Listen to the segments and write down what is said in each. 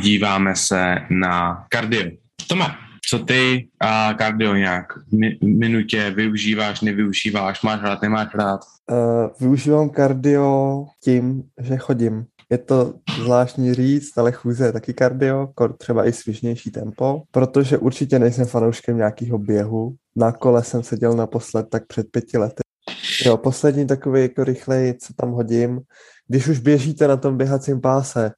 podíváme se na kardio. Tome, co ty a kardio nějak minutě využíváš, nevyužíváš, máš rád, nemáš rád? Uh, využívám kardio tím, že chodím. Je to zvláštní říct, ale chůze je taky kardio, třeba i svižnější tempo, protože určitě nejsem fanouškem nějakého běhu. Na kole jsem seděl naposled tak před pěti lety. Jo, poslední takový jako rychlej, co tam hodím. Když už běžíte na tom běhacím páse,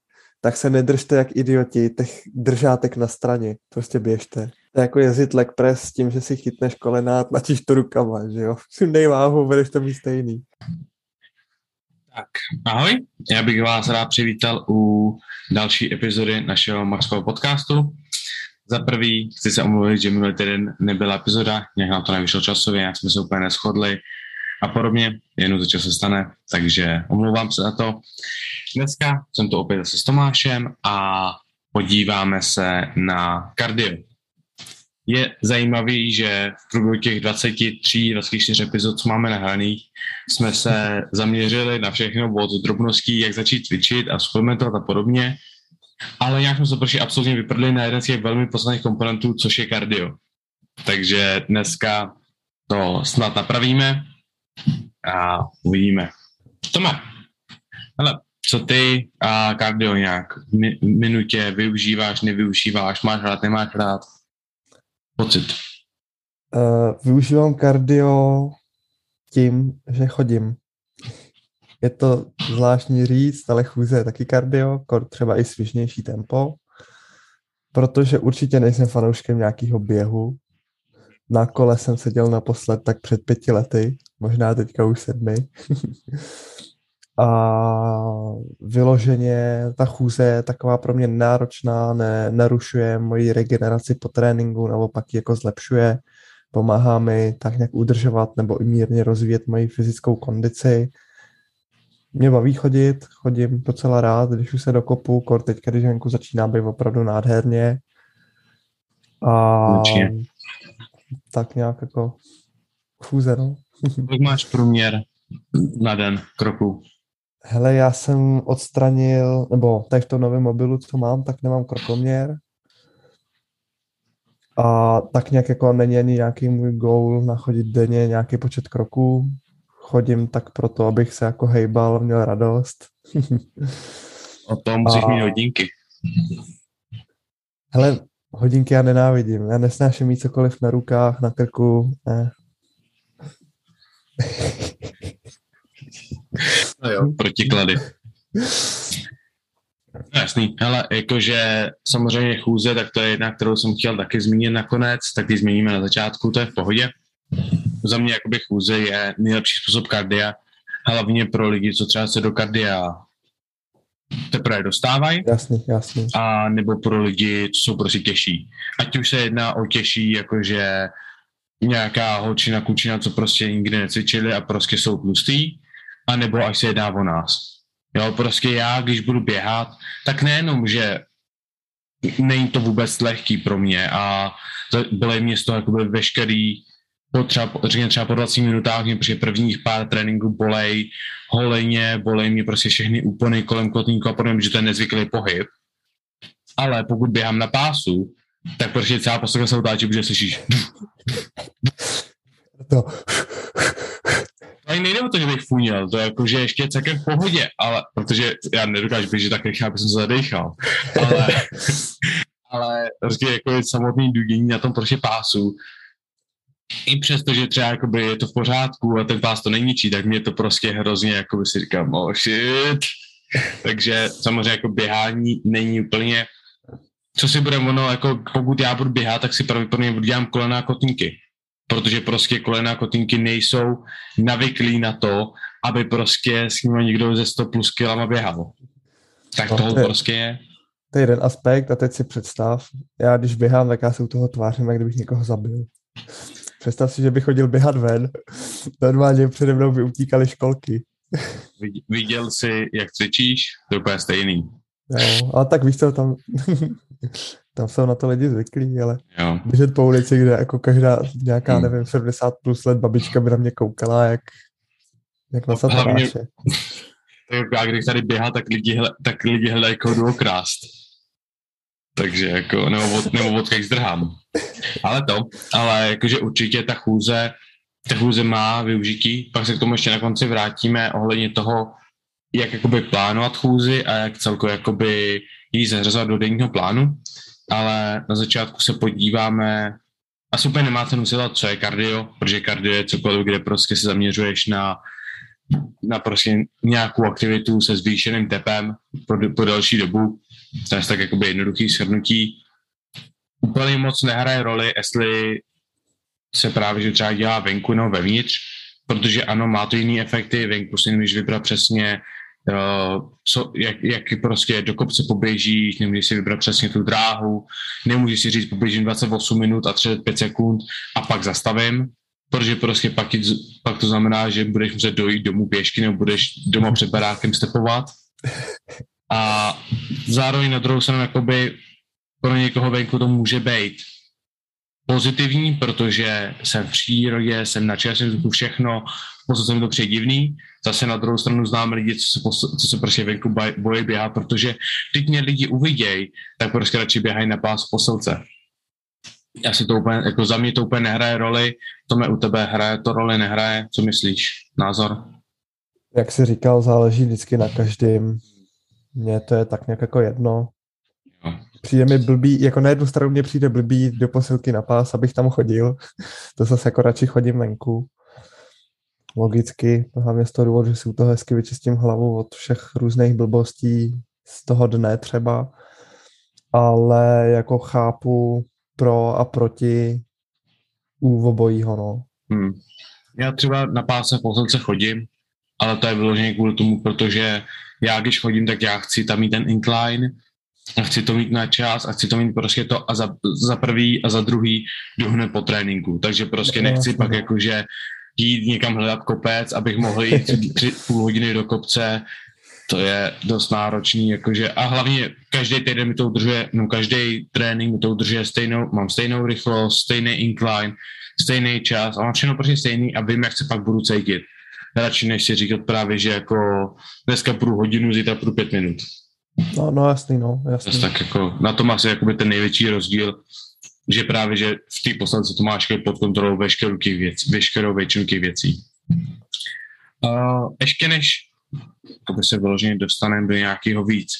tak se nedržte jak idioti, těch držátek na straně, prostě běžte. To je jako jezdit leg press s tím, že si chytneš kolena, tlačíš to rukama, že jo. Sundej váhu, budeš to mít stejný. Tak, ahoj, já bych vás rád přivítal u další epizody našeho Maxového podcastu. Za prvý chci se omluvit, že minulý týden nebyla epizoda, nějak nám to nevyšlo časově, jak jsme se úplně neschodli a podobně, jenom to se stane, takže omlouvám se za to. Dneska jsem tu opět zase s Tomášem a podíváme se na kardio. Je zajímavý, že v průběhu těch 23, 24 epizod, co máme nahraných, jsme se zaměřili na všechno od drobností, jak začít cvičit a suplementovat a podobně, ale nějak jsme se prostě absolutně vyprdli na jeden z těch velmi podstatných komponentů, což je kardio. Takže dneska to snad napravíme a uvidíme. Tome, hele, co ty a kardio nějak v minutě využíváš, nevyužíváš, máš rád, nemáš rád? Pocit. Uh, využívám kardio tím, že chodím. Je to zvláštní říct, ale chůze je taky kardio, třeba i svižnější tempo, protože určitě nejsem fanouškem nějakého běhu. Na kole jsem seděl naposled tak před pěti lety, možná teďka už sedmi. a vyloženě ta chůze je taková pro mě náročná, ne, narušuje moji regeneraci po tréninku, nebo pak ji jako zlepšuje, pomáhá mi tak nějak udržovat nebo i mírně rozvíjet moji fyzickou kondici. Mě baví chodit, chodím docela rád, když už se dokopu, kor teď, když venku začíná být opravdu nádherně. A Určitě. tak nějak jako chůze, no. Jak máš průměr na den kroků? Hele, já jsem odstranil, nebo tady v tom novém mobilu, co mám, tak nemám krokoměr. A tak nějak jako není ani nějaký můj goal nachodit denně nějaký počet kroků. Chodím tak proto, abych se jako hejbal, měl radost. o tom musíš a... mít hodinky. Hele, hodinky já nenávidím. Já nesnáším mít cokoliv na rukách, na krku. Ne. No jo, protiklady. No jasný, ale jakože samozřejmě chůze, tak to je jedna, kterou jsem chtěl taky zmínit nakonec, tak ji zmíníme na začátku, to je v pohodě. Za mě jakoby chůze je nejlepší způsob kardia, hlavně pro lidi, co třeba se do kardia teprve dostávají. Jasný, jasný. A nebo pro lidi, co jsou prostě těžší. Ať už se jedná o těžší, jakože nějaká holčina, kučina, co prostě nikdy necvičili a prostě jsou tlustý, anebo až se jedná o nás. Jo, prostě já, když budu běhat, tak nejenom, že není to vůbec lehký pro mě a bylo mě z toho jakoby veškerý, po třeba, řekněme třeba po 20 minutách mě při prvních pár tréninků bolej holeně, bolej mě prostě všechny úpony kolem kotníku a podobně, že to je nezvyklý pohyb. Ale pokud běhám na pásu, tak prostě celá posledka se otáčí, protože slyšíš. To ani nejde o to, že bych funěl, to je jako, že ještě celkem v pohodě, ale protože já nedokážu běžet tak rychle, aby jsem se zadechal, ale, ale prostě jako je samotný dudění na tom prostě pásu, i přesto, že třeba jakoby je to v pořádku a ten pás to neníčí, tak mě to prostě hrozně, jako by si říkám, oh shit. Takže samozřejmě jako běhání není úplně, co si bude ono, jako pokud já budu běhat, tak si pravděpodobně budu dělám kolena a kotníky protože prostě kolena kotinky nejsou navyklí na to, aby prostě s nimi někdo ze 100 plus kilama běhal. Tak no, toho to je, prostě je. To je jeden aspekt a teď si představ, já když běhám, tak já se u toho tvářím, jak kdybych někoho zabil. Představ si, že bych chodil běhat ven, normálně přede mnou by utíkaly školky. Viděl jsi, jak cvičíš? To je úplně stejný. Jo, ale tak víš co, tam tam jsou na to lidi zvyklí, ale jo. běžet po ulici, kde jako každá nějaká, hmm. nevím, 70 plus let babička by na mě koukala, jak, jak na satanáše. tak já když tady běhá, tak lidi, hle, tak lidi hledají, koho jdu okrást. takže jako, nebo, od, nebo vodka zdrhám. Ale to, ale jakože určitě ta chůze, ta chůze má využití, pak se k tomu ještě na konci vrátíme ohledně toho, jak jakoby plánovat chůzi a jak celkově jakoby jí zařazovat do denního plánu, ale na začátku se podíváme, asi úplně nemá cenu si co je kardio, protože kardio je cokoliv, kde prostě se zaměřuješ na, na prostě nějakou aktivitu se zvýšeným tepem po, po další dobu. To je tak jakoby jednoduchý shrnutí. Úplně moc nehraje roli, jestli se právě, že třeba dělá venku nebo vevnitř, protože ano, má to jiný efekty, venku si nemůžeš vybrat přesně co, jak, jak prostě do kopce poběžíš, nemůžeš si vybrat přesně tu dráhu, nemůžeš si říct poběžím 28 minut a 35 sekund a pak zastavím, protože prostě pak, pak to znamená, že budeš muset dojít domů pěšky nebo budeš doma před barákem stepovat. A zároveň na druhou stranu jakoby pro někoho venku to může být pozitivní, protože jsem v přírodě, jsem na čerstvém vzduchu, všechno, v podstatě mi to přijde divný. Zase na druhou stranu známe lidi, co se, co se prostě venku bojí běhat, protože teď mě lidi uvidějí, tak prostě radši běhají na pás posilce. Já si to úplně, jako za mě to úplně nehraje roli, to mě u tebe hraje, to roli nehraje, co myslíš? Názor? Jak jsi říkal, záleží vždycky na každém. Mně to je tak nějak jako jedno. Přijde mi blbý, jako na jednu stranu mě přijde blbý do posilky na pás, abych tam chodil. to zase jako radši chodím venku. Logicky, hlavně z toho důvodu, že si u toho hezky vyčistím hlavu od všech různých blbostí z toho dne třeba. Ale jako chápu pro a proti u obojího, no. Hmm. Já třeba na páse v posilce chodím, ale to je vyloženě kvůli tomu, protože já když chodím, tak já chci tam mít ten incline, a chci to mít na čas a chci to mít prostě to a za, za prvý a za druhý jdu hned po tréninku, takže prostě nechci pak jakože jít někam hledat kopec, abych mohl jít tři, půl hodiny do kopce, to je dost náročný, jakože, a hlavně každý týden mi to udržuje, no každý trénink mi to udržuje stejnou, mám stejnou rychlost, stejný incline, stejný čas a mám všechno prostě stejný a vím, jak se pak budu cítit. Radši než si říkat právě, že jako dneska půjdu hodinu, zítra půjdu pět minut. No, no jasný, no, jasný. Tak jako, na tom asi jakoby ten největší rozdíl, že právě, že v té poslance to máš pod kontrolou veškerou, těch věc, veškerou většinu těch věcí. Uh, ještě než by se vyloženě dostaneme do nějakého víc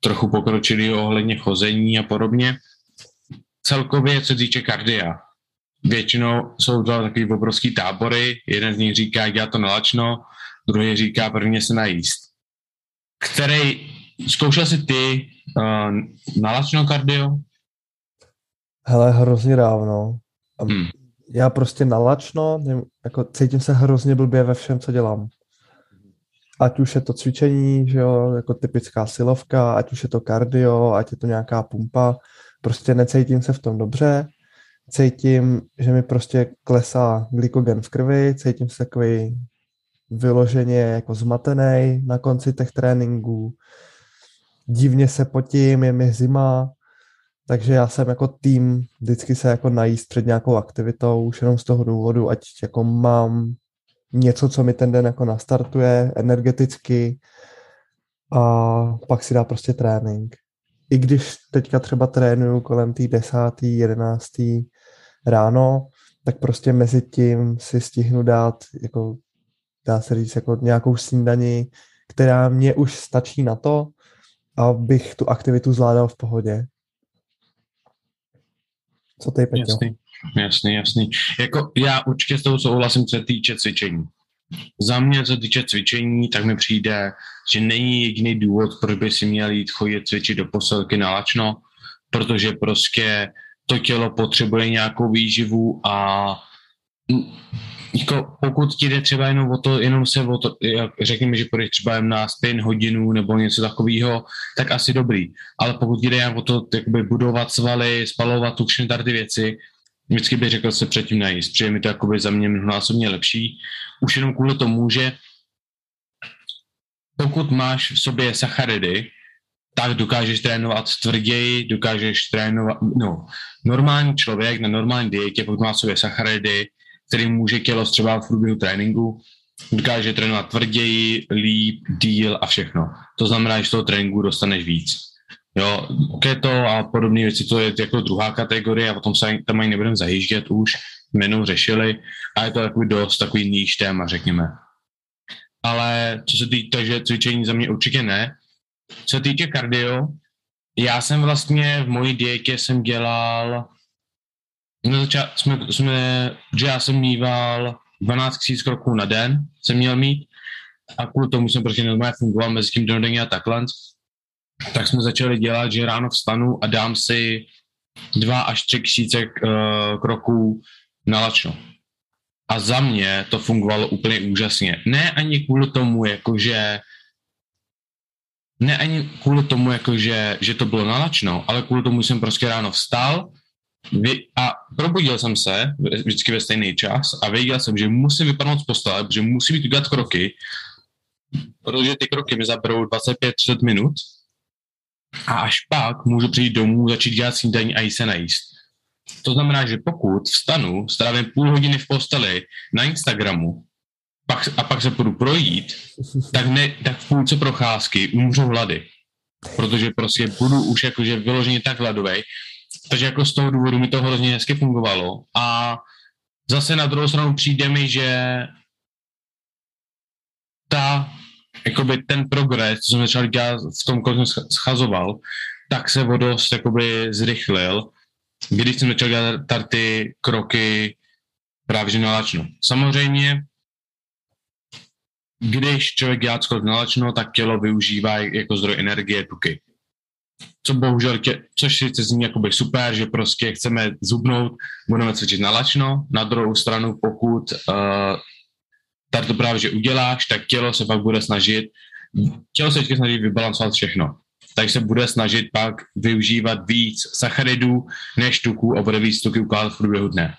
trochu pokročili ohledně chození a podobně, celkově, co týče kardia, většinou jsou dva takový obrovský tábory, jeden z nich říká, já to nalačno, druhý říká, prvně se najíst. Který Zkoušel jsi ty uh, nalačno kardio? Hele, hrozně dávno. Hmm. Já prostě nalačno, jako cítím se hrozně blbě ve všem, co dělám. Ať už je to cvičení, že jo, jako typická silovka, ať už je to kardio, ať je to nějaká pumpa, prostě necítím se v tom dobře, cítím, že mi prostě klesá glykogen v krvi, cítím se takový vyloženě jako zmatený na konci těch tréninků, divně se potím, je mi zima, takže já jsem jako tým vždycky se jako najíst před nějakou aktivitou, už jenom z toho důvodu, ať jako mám něco, co mi ten den jako nastartuje energeticky a pak si dá prostě trénink. I když teďka třeba trénuju kolem té desátý, jedenáctý ráno, tak prostě mezi tím si stihnu dát, jako dá se říct, jako nějakou snídani, která mě už stačí na to, abych tu aktivitu zvládal v pohodě. Co ty, Peťo? Jasný, jasný, jasný. Jako já určitě s tou souhlasím, co se týče cvičení. Za mě, co týče cvičení, tak mi přijde, že není jediný důvod, proč by si měl jít chodit cvičit do posilky na lačno, protože prostě to tělo potřebuje nějakou výživu a jako pokud ti jde třeba jenom o to, jenom se o to, jak řekněme, že půjdeš třeba jen na spin hodinu nebo něco takového, tak asi dobrý. Ale pokud jde jen o to, jakoby budovat svaly, spalovat tu všechny tady ty věci, vždycky bych řekl se předtím najíst. Přijde mi to jakoby za mě mnohonásobně lepší. Už jenom kvůli tomu, že pokud máš v sobě sacharidy, tak dokážeš trénovat tvrději, dokážeš trénovat, no, normální člověk na normální dietě, pokud má v sobě sacharidy, který může tělo třeba v průběhu tréninku, dokáže trénovat tvrději, líp, díl a všechno. To znamená, že z toho tréninku dostaneš víc. Jo, keto a podobné věci, to je jako druhá kategorie a potom se tam ani nebudeme zajíždět už, jmenou řešili a je to takový dost takový níž téma, řekněme. Ale co se týče, takže cvičení za mě určitě ne. Co se týče kardio, já jsem vlastně v mojí dietě jsem dělal, na začátku jsme, jsme, že já jsem mýval 12 000 kroků na den, jsem měl mít a kvůli tomu jsem prostě normálně fungoval mezi tím denně a takhle tak jsme začali dělat, že ráno vstanu a dám si dva až tři tisíce uh, kroků na lačno. A za mě to fungovalo úplně úžasně. Ne ani kvůli tomu, jakože ne ani kvůli tomu, jakože, že to bylo nalačno, ale kvůli tomu jsem prostě ráno vstal a probudil jsem se vždycky ve stejný čas a věděl jsem, že musím vypadnout z postele, protože musím jít udělat kroky, protože ty kroky mi zaberou 25-30 minut a až pak můžu přijít domů, začít dělat snídaní a jít se najíst. To znamená, že pokud vstanu, strávím půl hodiny v posteli na Instagramu pak, a pak se půjdu projít, tak, ne, tak v půlce procházky umřu hlady. Protože prostě budu už jakože vyloženě tak hladový. Takže jako z toho důvodu mi to hrozně hezky fungovalo. A zase na druhou stranu přijde mi, že ta jakoby ten progres, co jsem začal dělat v tom, kolik jsem schazoval, tak se o dost jakoby zrychlil, když jsem začal dělat tady ty kroky právě na lačno. Samozřejmě, když člověk dělá skok na lačno, tak tělo využívá jako zdroj energie tuky. Co bohužel, tě, což sice zní jakoby super, že prostě chceme zubnout, budeme cvičit na lačno, na druhou stranu, pokud uh, tady to právě, že uděláš, tak tělo se pak bude snažit, tělo se vždycky snaží vybalancovat všechno. Takže se bude snažit pak využívat víc sacharidů než tuků a bude víc tuky ukládat v průběhu dne.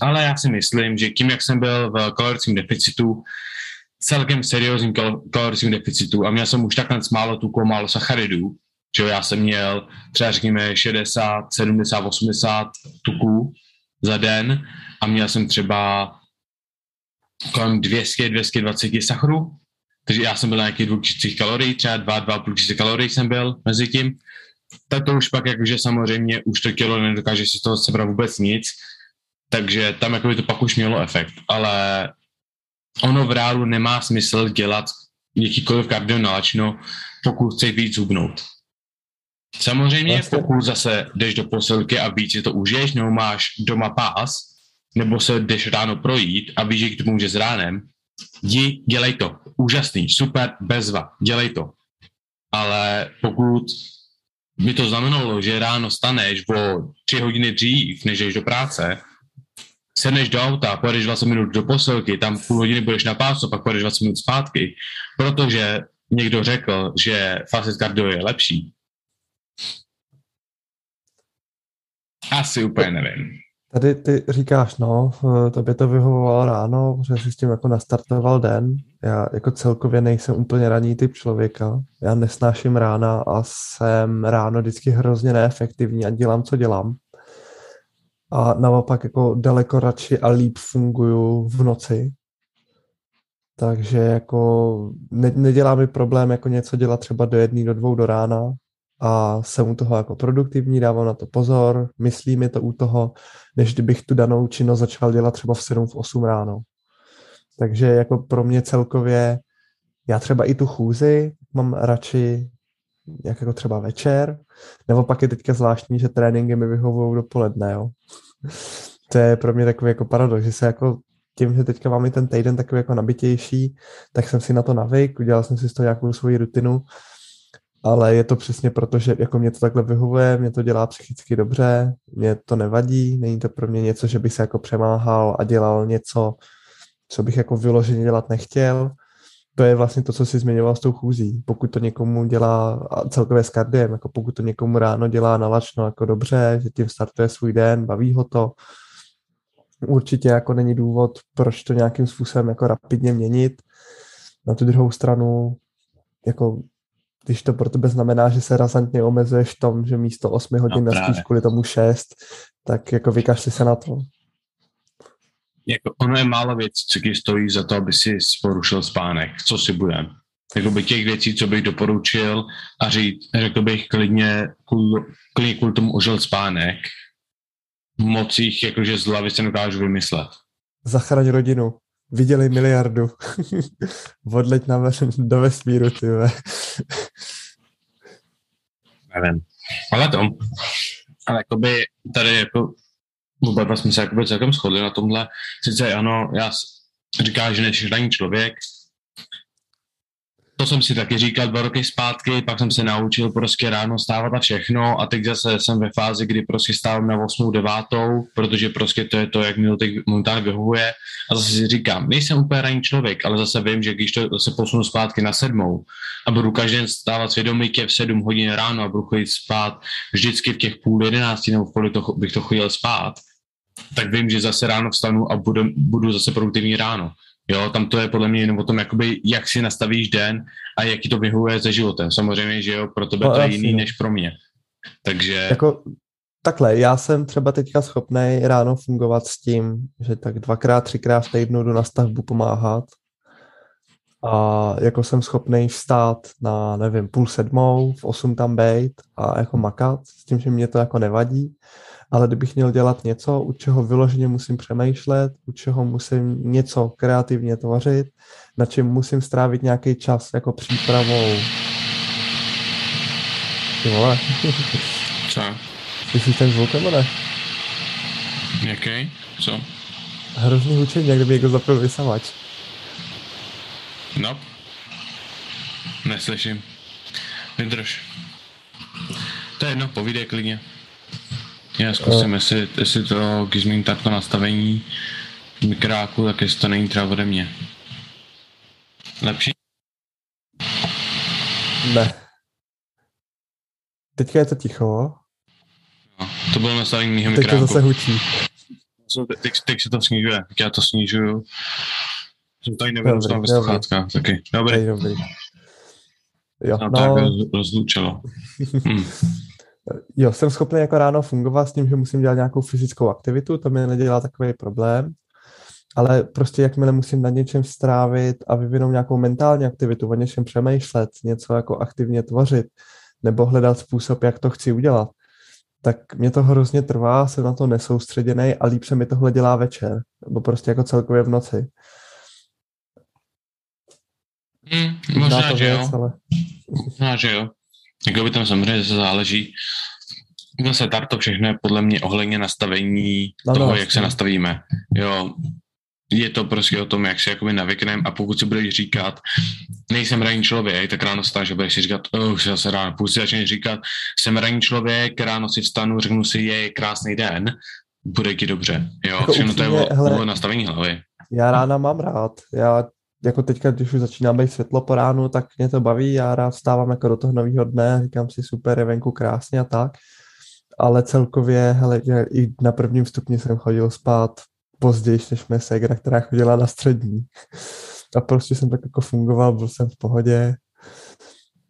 Ale já si myslím, že tím, jak jsem byl v kalorickém deficitu, celkem seriózním kalorickém deficitu a měl jsem už takhle málo tuku, málo sacharidů, že já jsem měl třeba řekněme 60, 70, 80 tuků za den a měl jsem třeba kolem 200-220 sacharů, takže já jsem byl na nějakých 2000 kalorií, třeba 2-2,5 tisíce kalorií jsem byl mezi tím, tak to už pak jakože samozřejmě už to tělo nedokáže si z toho sebrat vůbec nic, takže tam jako by to pak už mělo efekt, ale ono v reálu nemá smysl dělat jakýkoliv kardio pokud chce víc zubnout. Samozřejmě, vlastně. pokud zase jdeš do posilky a víc si to užiješ, nebo máš doma pás, nebo se jdeš ráno projít a víš, že k tomu s ránem, jdi, dělej to. Úžasný, super, bezva, dělej to. Ale pokud by to znamenalo, že ráno staneš o tři hodiny dřív, než jdeš do práce, sedneš do auta, pojedeš 20 minut do posilky, tam půl hodiny budeš na pásu, pak pojedeš 20 minut zpátky, protože někdo řekl, že facet cardio je lepší. Asi úplně nevím. Tady ty říkáš, no, to by to vyhovovalo ráno, že jsi s tím jako nastartoval den. Já jako celkově nejsem úplně raní typ člověka. Já nesnáším rána a jsem ráno vždycky hrozně neefektivní a dělám, co dělám. A naopak jako daleko radši a líp funguju v noci. Takže jako ne, nedělá mi problém jako něco dělat třeba do jedné, do dvou do rána, a jsem u toho jako produktivní, dávám na to pozor, myslí mi to u toho, než kdybych tu danou činnost začal dělat třeba v 7, v 8 ráno. Takže jako pro mě celkově, já třeba i tu chůzi mám radši jak jako třeba večer, nebo pak je teďka zvláštní, že tréninky mi vyhovují dopoledne, jo. to je pro mě takový jako paradox, že se jako tím, že teďka mám i ten týden takový jako nabitější, tak jsem si na to navyk, udělal jsem si z toho nějakou svoji rutinu ale je to přesně proto, že jako mě to takhle vyhovuje, mě to dělá psychicky dobře, mě to nevadí, není to pro mě něco, že bych se jako přemáhal a dělal něco, co bych jako vyloženě dělat nechtěl. To je vlastně to, co si zmiňoval s tou chůzí. Pokud to někomu dělá celkově s kardiem, jako pokud to někomu ráno dělá nalačno jako dobře, že tím startuje svůj den, baví ho to, určitě jako není důvod, proč to nějakým způsobem jako rapidně měnit. Na tu druhou stranu jako když to pro tebe znamená, že se razantně omezuješ v tom, že místo 8 hodin no, nespíš kvůli tomu 6, tak jako vykašli se na to. Jako ono je málo věcí, co ti stojí za to, aby si porušil spánek. Co si budem? jakoby těch věcí, co bych doporučil a říct, řekl bych klidně, kvůli, klidně kvůli tomu užil spánek, moc jich jakože z hlavy se dokážu vymyslet. Zachraň rodinu. Viděli miliardu. Odleď na do vesmíru, ty ve. Nevím. Ale to, ale jakoby tady jako oba dva jsme se jakoby celkem shodli na tomhle. Sice ano, já říká, že než daný člověk, to jsem si taky říkal dva roky zpátky, pak jsem se naučil prostě ráno stávat a všechno a teď zase jsem ve fázi, kdy prostě stávám na 8. 9. protože prostě to je to, jak mi to teď momentálně vyhovuje a zase si říkám, nejsem úplně ranní člověk, ale zase vím, že když to se posunu zpátky na sedmou a budu každý den stávat svědomitě v 7 hodin ráno a budu chodit spát vždycky v těch půl jedenácti nebo v kolik to, bych to chodil spát, tak vím, že zase ráno vstanu a budu, budu zase produktivní ráno. Jo, tam to je podle mě jenom o tom, jakoby, jak si nastavíš den a jaký to vyhovuje se životem. Samozřejmě, že jo, pro tebe No, to je jiný no. než pro mě. Takže, Jako, takhle, já jsem třeba teďka schopný ráno fungovat s tím, že tak dvakrát, třikrát v týdnu jdu na stavbu pomáhat a jako jsem schopný vstát na, nevím, půl sedmou, v osm tam bejt a jako makat, s tím, že mě to jako nevadí, ale kdybych měl dělat něco, u čeho vyloženě musím přemýšlet, u čeho musím něco kreativně tvořit, na čem musím strávit nějaký čas jako přípravou. Ty vole, co? slyšíš ten zvuk nebo ne? Jaký? Co? Hrozný hučení, jak kdyby někdo zapil vysavač. No. Neslyším. Vydrž. To je jedno, povídej klidně. Já zkusím, jestli, jestli to, když zmíním takto nastavení mikráku, tak jestli to není třeba ode mě. Lepší? Ne. Teďka je to ticho, No, to bylo nastavení mýho teď to mikráku. zase hučí. Teď, teď se to snižuje, tak já to snižuju. Jsem tady Dobrý, ve sluchátkách taky. Dobrý, Dobrý. Jo, no, tak no, roz- rozlučilo. Hm. Jo, jsem schopný jako ráno fungovat s tím, že musím dělat nějakou fyzickou aktivitu, to mi nedělá takový problém, ale prostě jakmile musím na něčem strávit a vyvinout nějakou mentální aktivitu, o něčem přemýšlet, něco jako aktivně tvořit, nebo hledat způsob, jak to chci udělat, tak mě to hrozně trvá, jsem na to nesoustředěný a líp se mi tohle dělá večer, nebo prostě jako celkově v noci. Hm, Možná to že jo. věc, ale... Možná, že jo. Jako by tam samozřejmě záleží. Zase tak to všechno je podle mě ohledně nastavení No, no, toho, no, jak se nastavíme. Jo, je to prostě o tom, jak si jakoby navykneme a pokud si budeš říkat, nejsem ranní člověk, tak ráno vstáš a budeš si říkat, oh, už zase ráno. Pokud si začneš říkat, jsem ranní člověk, ráno si vstanu, řeknu si, je krásný den, bude ti dobře. Jo, Jako všechno to je upřímně, o, hele- o nastavení hlavy. Já rána mám rád. Já jako teďka, když už začíná být světlo po ránu, tak mě to baví. Já rád stávám jako do toho nového dne, říkám si super, je venku krásně a tak. Ale celkově, hele, že i na prvním stupni jsem chodil spát později než mé segra, která chodila na střední. A prostě jsem tak jako fungoval, byl jsem v pohodě.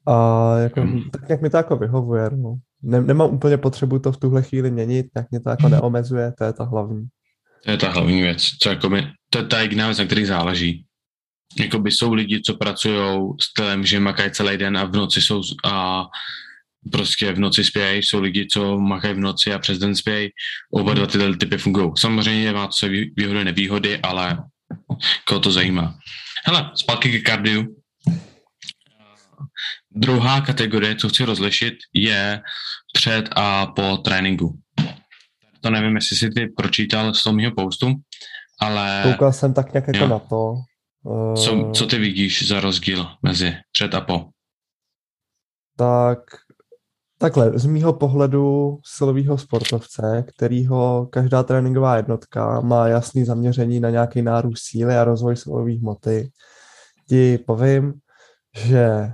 A jako, tak nějak mi to jako vyhovuje. No. Ne, nemám úplně potřebu to v tuhle chvíli měnit, tak mě to jako neomezuje, to je to hlavní. To je ta hlavní věc. Co jakoby, to je ta jediná věc, na který záleží. Jakoby jsou lidi, co pracují stylem, že makají celý den a v noci jsou a prostě v noci spějí, jsou lidi, co makají v noci a přes den spějí. Oba dva tyhle typy fungují. Samozřejmě má to své vý- výhody, nevýhody, ale koho to zajímá. Hele, zpátky ke kardiu. Druhá kategorie, co chci rozlišit, je před a po tréninku. To nevím, jestli jsi ty pročítal z toho mého postu, ale Koukal jsem tak nějak jako jo. na to. Co, eh, co ty vidíš za rozdíl mezi před a po? Tak takhle, z mýho pohledu silového sportovce, kterýho každá tréninková jednotka má jasný zaměření na nějaký nárůst síly a rozvoj silové hmoty, ti povím, že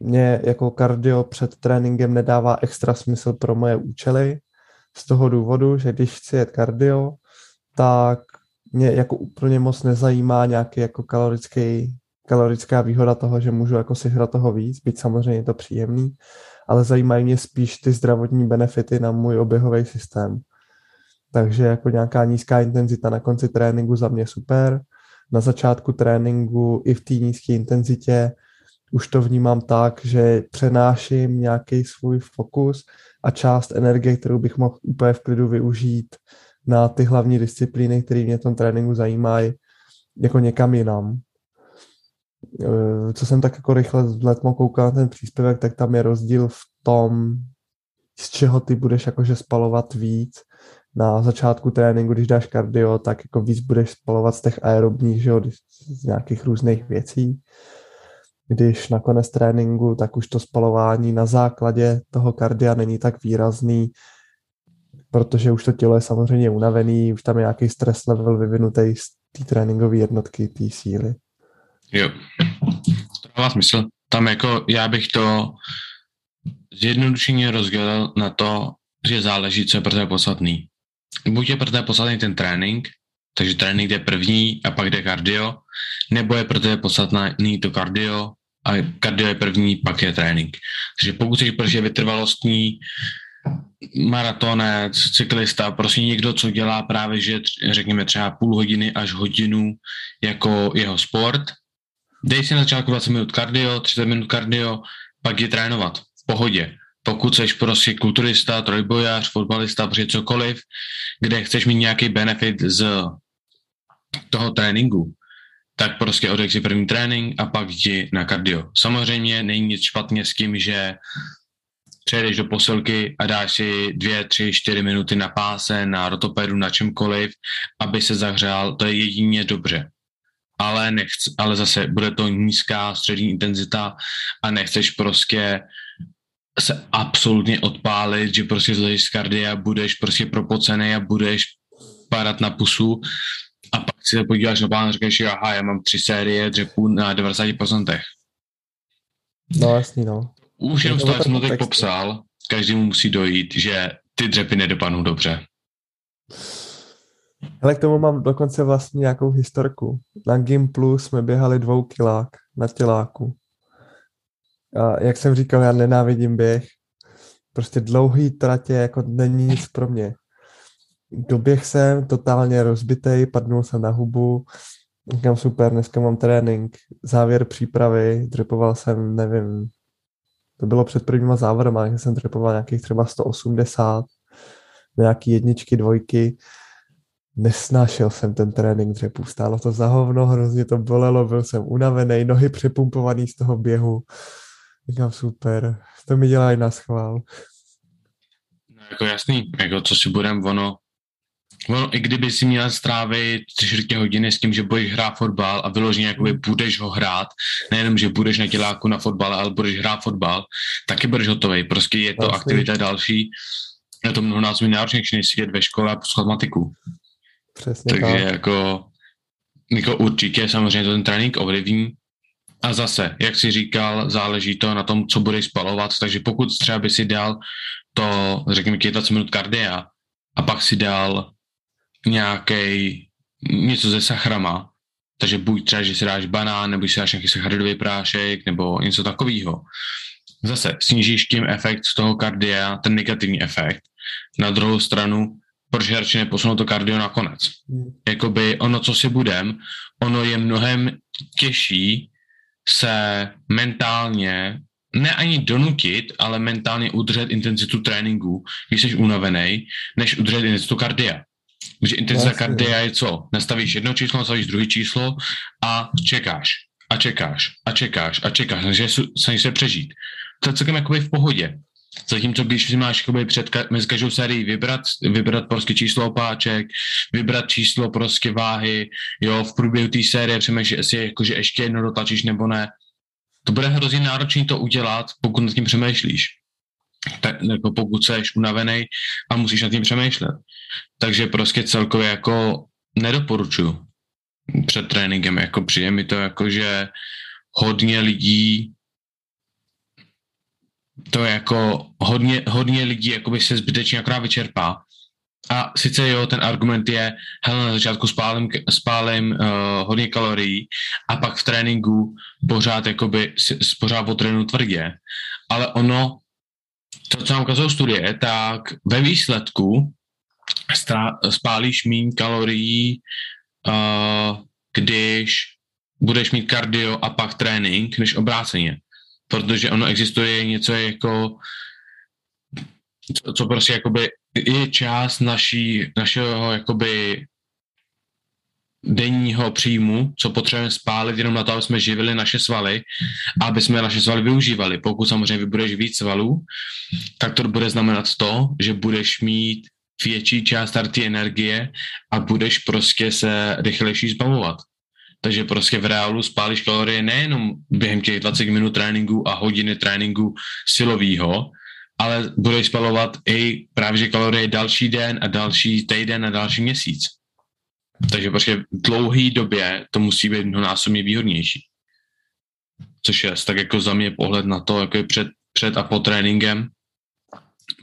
mě jako kardio před tréninkem nedává extra smysl pro moje účely, z toho důvodu, že když chci jet kardio, tak mě jako úplně moc nezajímá nějaký jako kalorický, kalorická výhoda toho, že můžu jako si hrat toho víc, byť samozřejmě je to příjemný, ale zajímají mě spíš ty zdravotní benefity na můj oběhový systém. Takže jako nějaká nízká intenzita na konci tréninku za mě super, na začátku tréninku i v té nízké intenzitě už to vnímám tak, že přenáším nějaký svůj fokus a část energie, kterou bych mohl úplně v klidu využít na ty hlavní disciplíny, které mě v tom tréninku zajímají, jako někam jinam. Eh, co jsem tak jako rychle letmo koukal na ten příspěvek, tak tam je rozdíl v tom, z čeho ty budeš jakože spalovat víc. Na začátku tréninku, když dáš kardio, tak jako víc budeš spalovat z těch aerobních, že jo, z nějakých různých věcí. Když na konec tréninku, tak už to spalování na základě toho kardia není tak výrazný, protože už to tělo je samozřejmě unavený, už tam je nějaký stres level vyvinutý z té tréninkové jednotky, té síly. Jo, to dává smysl. Tam jako já bych to zjednodušeně rozdělil na to, že záleží, co je pro tebe podstatný. Buď je pro tebe podstatný ten trénink, takže trénink jde první a pak jde kardio, nebo je pro tebe podstatný to kardio a kardio je první, pak je trénink. Takže pokud jsi prostě vytrvalostní maratonec, cyklista, prostě někdo, co dělá právě, že řekněme třeba půl hodiny až hodinu jako jeho sport, dej si na začátku 20 minut kardio, 30 minut kardio, pak je trénovat v pohodě. Pokud jsi prostě kulturista, trojbojař, fotbalista, prostě cokoliv, kde chceš mít nějaký benefit z toho tréninku, tak prostě odej si první trénink a pak jdi na kardio. Samozřejmě není nic špatně s tím, že přejdeš do posilky a dáš si dvě, tři, čtyři minuty na páse, na rotopedu, na čemkoliv, aby se zahřál, to je jedině dobře. Ale, nechc, ale zase bude to nízká střední intenzita a nechceš prostě se absolutně odpálit, že prostě zleješ z kardia, budeš prostě propocený a budeš padat na pusu a pak si se podíváš na plán a říkáš, aha, já mám tři série dřepů na 90%. No jasný, no. Už jenom jak jsem to teď popsal, každému musí dojít, že ty dřepy nedopadnou dobře. Ale k tomu mám dokonce vlastně nějakou historku. Na Gimplu jsme běhali dvou kilák na těláku. A jak jsem říkal, já nenávidím běh. Prostě dlouhý tratě jako není nic pro mě. Doběh jsem totálně rozbitej, padnul jsem na hubu. Říkám super, dneska mám trénink, závěr přípravy, dřepoval jsem, nevím, to bylo před prvníma závodama, jak jsem trepoval nějakých třeba 180, nějaký jedničky, dvojky. Nesnášel jsem ten trénink dřepů, stálo to za hovno, hrozně to bolelo, byl jsem unavený, nohy přepumpovaný z toho běhu. Říkám, super, to mi dělá i na schvál. No, jako jasný, jako co si budem, ono, Ono, i kdyby si měl strávit tři čtvrtě hodiny s tím, že budeš hrát fotbal a vyloženě jakoby budeš ho hrát, nejenom, že budeš na těláku na fotbal, ale budeš hrát fotbal, taky budeš hotový. Prostě je to aktivita další, je to mnohonásobně náročnější, než sedět ve škole a poslat matiku. Přesně Takže tak. jako, jako určitě samozřejmě to ten trénink ovlivní, a zase, jak si říkal, záleží to na tom, co budeš spalovat, takže pokud třeba by si dal to, řekněme, 20 minut kardia a pak si dal nějaký něco ze sachrama, takže buď třeba, že si dáš banán, nebo si dáš nějaký sacharidový prášek, nebo něco takového. Zase snížíš tím efekt z toho kardia, ten negativní efekt. Na druhou stranu, proč radši neposunout to kardio nakonec? Hmm. Jakoby ono, co si budem, ono je mnohem těžší se mentálně, ne ani donutit, ale mentálně udržet intenzitu tréninku, když jsi unavený, než udržet intenzitu kardia. Takže intenzita Jasně. kardia je co? Nastavíš jedno číslo, nastavíš druhé číslo a čekáš a čekáš a čekáš a čekáš, takže snažíš se přežít. To je celkem jakoby v pohodě. Zatímco když si máš jakoby před ka- mezi každou sérií vybrat, vybrat prostě číslo opáček, vybrat číslo prostě váhy, jo, v průběhu té série přemýšlíš, jestli jakože ještě jedno dotlačíš nebo ne. To bude hrozně náročné to udělat, pokud nad tím přemýšlíš tak, jako pokud jsi unavený a musíš nad tím přemýšlet. Takže prostě celkově jako nedoporučuju před tréninkem, jako přijde mi to jako, že hodně lidí to jako hodně, hodně lidí jakoby se zbytečně akorát vyčerpá. A sice jo, ten argument je, hele, na začátku spálím, spálím uh, hodně kalorií a pak v tréninku pořád jakoby, pořád potrénu tvrdě, ale ono to, co nám ukazují studie, tak ve výsledku spálíš méně kalorií, uh, když budeš mít kardio a pak trénink, než obráceně. Protože ono existuje něco jako, co, co prostě jakoby je část naší, našeho jakoby denního příjmu, co potřebujeme spálit jenom na to, aby jsme živili naše svaly a aby jsme naše svaly využívali. Pokud samozřejmě vybudeš víc svalů, tak to bude znamenat to, že budeš mít větší část té energie a budeš prostě se rychlejší zbavovat. Takže prostě v reálu spálíš kalorie nejenom během těch 20 minut tréninku a hodiny tréninku silového, ale budeš spalovat i právě kalorie další den a další týden a další měsíc. Takže prostě v dlouhé době to musí být mnohonásobně výhodnější. Což je tak jako za mě pohled na to, jako je před, před a po tréninkem.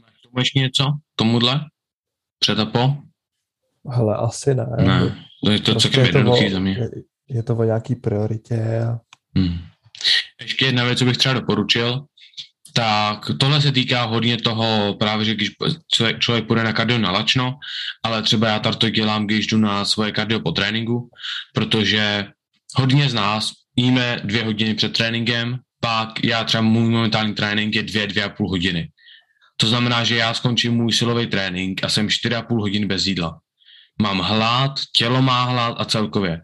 Máš tomu ještě něco? Tomuhle? Před a po? Hele, asi ne. Ne, to je to prostě celkem jednoduchý za mě. Je, je to o nějaký prioritě. A... Hmm. Ještě jedna věc, co bych třeba doporučil, tak tohle se týká hodně toho právě, že když člověk, člověk půjde na kardio na lačno, ale třeba já to dělám, když jdu na svoje kardio po tréninku, protože hodně z nás jíme dvě hodiny před tréninkem, pak já třeba můj momentální trénink je dvě, dvě a půl hodiny. To znamená, že já skončím můj silový trénink a jsem čtyři a půl hodin bez jídla. Mám hlad, tělo má hlad a celkově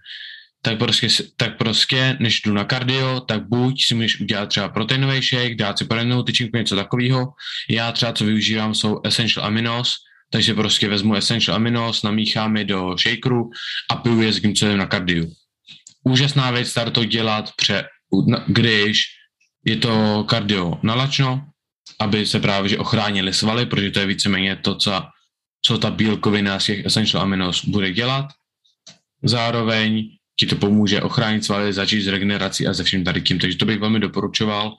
tak prostě, tak prostě, než jdu na kardio, tak buď si můžeš udělat třeba proteinový shake, dát si poradenou tyčinku, něco takového. Já třeba, co využívám, jsou essential aminos, takže prostě vezmu essential aminos, namíchám je do shakeru a piju je s tím, co na kardiu. Úžasná věc tady to dělat, pře, když je to kardio nalačno, aby se právě že ochránili svaly, protože to je víceméně to, co, co ta bílkovina z těch essential aminos bude dělat. Zároveň ti to pomůže ochránit svaly, začít s regenerací a se vším tady tím. Takže to bych velmi doporučoval.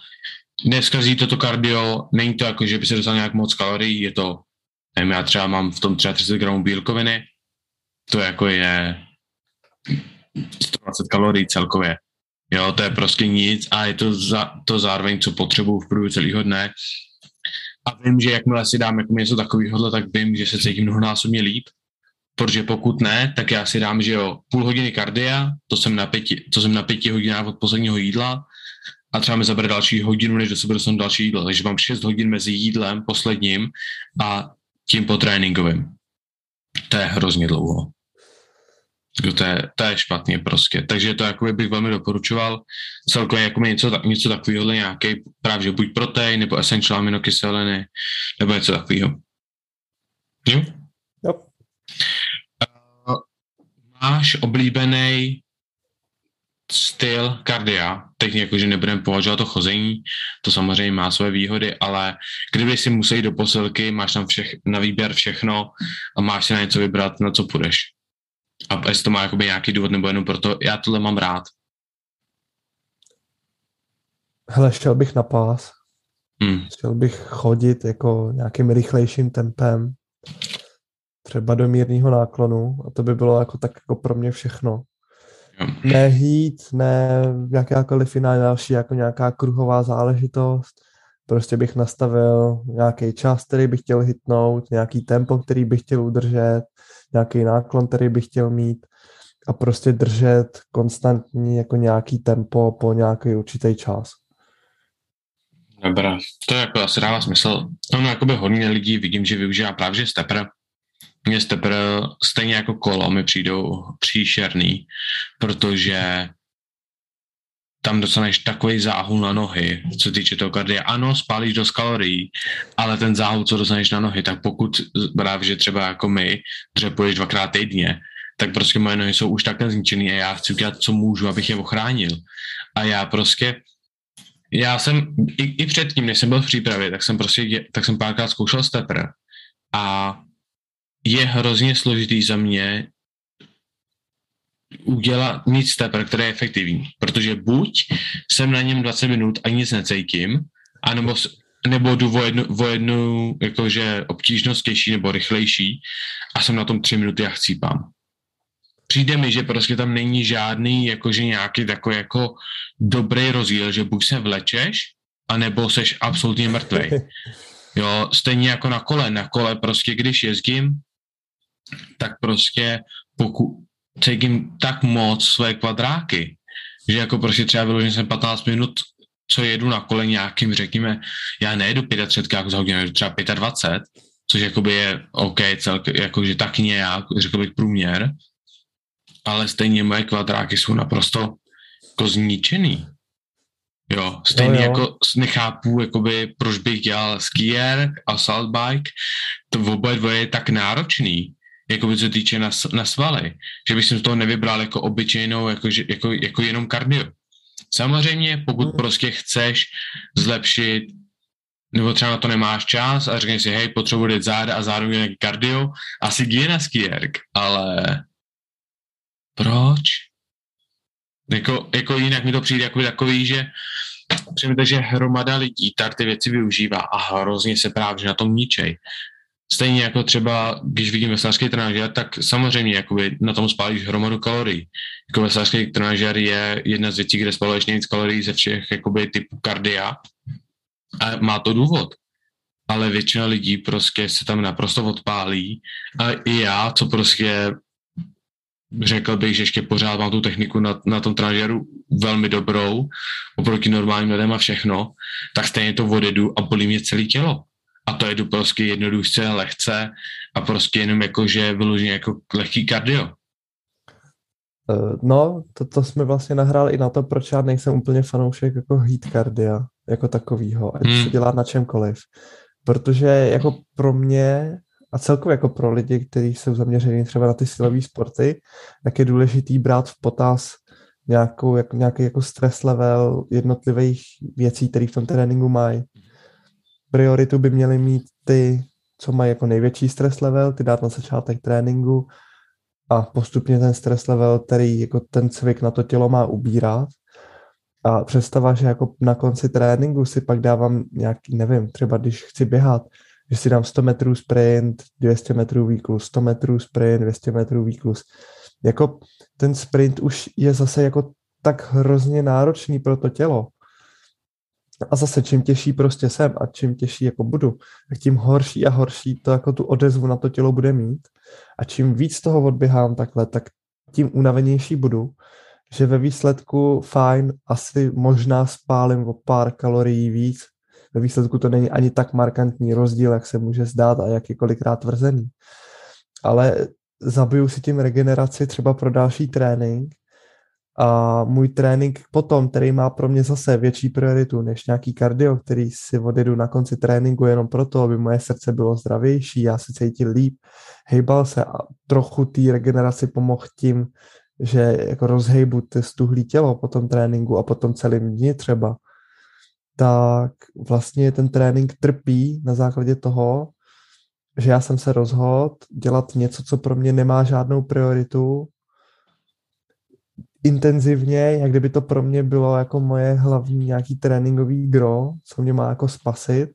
Neskazí toto kardio, není to jako, že by se dostal nějak moc kalorií, je to, nevím, já třeba mám v tom třeba 30 gramů bílkoviny, to jako je 120 kalorií celkově. Jo, to je prostě nic a je to, za, to zároveň, co potřebuju v průběhu celého dne. A vím, že jakmile si dám jako něco takového, tak vím, že se cítím mnohonásobně líp protože pokud ne, tak já si dám, že jo, půl hodiny kardia, to jsem na pěti, to jsem na pěti hodinách od posledního jídla a třeba mi zabere další hodinu, než do sebe dostanu další jídlo. Takže mám 6 hodin mezi jídlem posledním a tím po tréninkovým. To je hrozně dlouho. To je, to je špatně prostě. Takže to jako bych velmi doporučoval. Celkově jako něco, něco takového, nějaký právě buď protein, nebo essential aminokyseliny, nebo něco takového. Jo. Máš oblíbený styl kardia, teď jakože nebudeme považovat to chození, to samozřejmě má své výhody, ale kdyby si musel jít do posilky, máš tam všech, na výběr všechno a máš si na něco vybrat, na co půjdeš. A jestli to má jakoby nějaký důvod nebo jenom proto, já tohle mám rád. Hele, šel bych na pás. Hmm. Chtěl bych chodit jako nějakým rychlejším tempem třeba do mírného náklonu a to by bylo jako tak jako pro mě všechno. Ne hít, ne jakákoliv jiná další jako nějaká kruhová záležitost. Prostě bych nastavil nějaký čas, který bych chtěl hitnout, nějaký tempo, který bych chtěl udržet, nějaký náklon, který bych chtěl mít a prostě držet konstantní jako nějaký tempo po nějaký určitý čas. Dobrá, to jako asi dává smysl. Ono jakoby hodně lidí vidím, že využívá právě stepper, mě stepr stejně jako kolo mi přijdou příšerný, protože tam dostaneš takový záhul na nohy, co týče toho kardia. Ano, spálíš dost kalorií, ale ten záhul, co dostaneš na nohy, tak pokud právě, že třeba jako my dřepuješ dvakrát týdně, tak prostě moje nohy jsou už takhle zničený a já chci udělat, co můžu, abych je ochránil. A já prostě, já jsem, i, i předtím, než jsem byl v přípravě, tak jsem prostě, tak jsem párkrát zkoušel stepr a je hrozně složitý za mě udělat mít stepper, který je efektivní, protože buď jsem na něm 20 minut a nic necejtím, anebo, nebo jdu o jednu, o jednu jakože obtížnost těžší nebo rychlejší a jsem na tom 3 minuty a chcípám. Přijde mi, že prostě tam není žádný jakože nějaký takový jako dobrý rozdíl, že buď se vlečeš, anebo seš absolutně mrtvý. Jo, stejně jako na kole. Na kole prostě, když jezdím, tak prostě pokud cítím tak moc své kvadráky, Že jako prostě třeba vyložím jsem 15 minut, co jedu na kole nějakým, řekněme, já nejedu 35 jako za hodinu, třeba 25, což jakoby je OK, celk, jakože tak nějak, řekl bych průměr, ale stejně moje kvadráky jsou naprosto jako zničený. Jo, stejně jo, jo. jako nechápu, jakoby, proč bych dělal skier, assault bike, to v oboje dvoje je tak náročný, jako by se týče na, na svaly, že bych si z toho nevybral jako obyčejnou, jako, jako, jako jenom kardio. Samozřejmě, pokud prostě chceš zlepšit, nebo třeba na to nemáš čas a řekneš si, hej, potřebuji jít záda a zároveň nějaký kardio, asi jdi na skierk, ale proč? Jako, jako jinak mi to přijde jako takový, že přijmete, že hromada lidí tak ty věci využívá a hrozně se právě na tom ničej. Stejně jako třeba, když vidím veslařský trenažer, tak samozřejmě jakoby na tom spálíš hromadu kalorií. Jako veslařský trenažer je jedna z věcí, kde spaluješ nejvíc kalorií ze všech jakoby, typů kardia a má to důvod. Ale většina lidí prostě se tam naprosto odpálí a i já, co prostě řekl bych, že ještě pořád mám tu techniku na, na tom trenažeru velmi dobrou, oproti normálním lidem a všechno, tak stejně to odjedu a bolí mě celé tělo a to jedu prostě jednoduše, lehce a prostě jenom jako, že vyloženě jako lehký kardio. Eh, no, to, to jsme vlastně nahráli i na to, proč já nejsem úplně fanoušek jako heat cardia, jako takovýho, ať hmm. se dělá na čemkoliv. Protože jako pro mě a celkově jako pro lidi, kteří jsou zaměření třeba na ty silové sporty, tak je důležitý brát v potaz nějakou, jako, nějaký jako stres level jednotlivých věcí, které v tom tréninku mají prioritu by měly mít ty, co mají jako největší stres level, ty dát na začátek tréninku a postupně ten stres level, který jako ten cvik na to tělo má ubírat. A představa, že jako na konci tréninku si pak dávám nějaký, nevím, třeba když chci běhat, že si dám 100 metrů sprint, 200 metrů výklus, 100 metrů sprint, 200 metrů výklus. Jako ten sprint už je zase jako tak hrozně náročný pro to tělo, a zase čím těžší prostě jsem a čím těžší jako budu, tak tím horší a horší to jako tu odezvu na to tělo bude mít. A čím víc toho odběhám takhle, tak tím unavenější budu, že ve výsledku fajn, asi možná spálím o pár kalorií víc. Ve výsledku to není ani tak markantní rozdíl, jak se může zdát a jak tvrzený. Ale zabiju si tím regeneraci třeba pro další trénink a můj trénink potom, který má pro mě zase větší prioritu než nějaký kardio, který si odjedu na konci tréninku jenom proto, aby moje srdce bylo zdravější, já se cítil líp, hejbal se a trochu té regeneraci pomohl tím, že jako rozhejbu stuhlý tělo po tom tréninku a potom celým dní třeba, tak vlastně ten trénink trpí na základě toho, že já jsem se rozhodl dělat něco, co pro mě nemá žádnou prioritu intenzivně, jak kdyby to pro mě bylo jako moje hlavní nějaký tréninkový gro, co mě má jako spasit.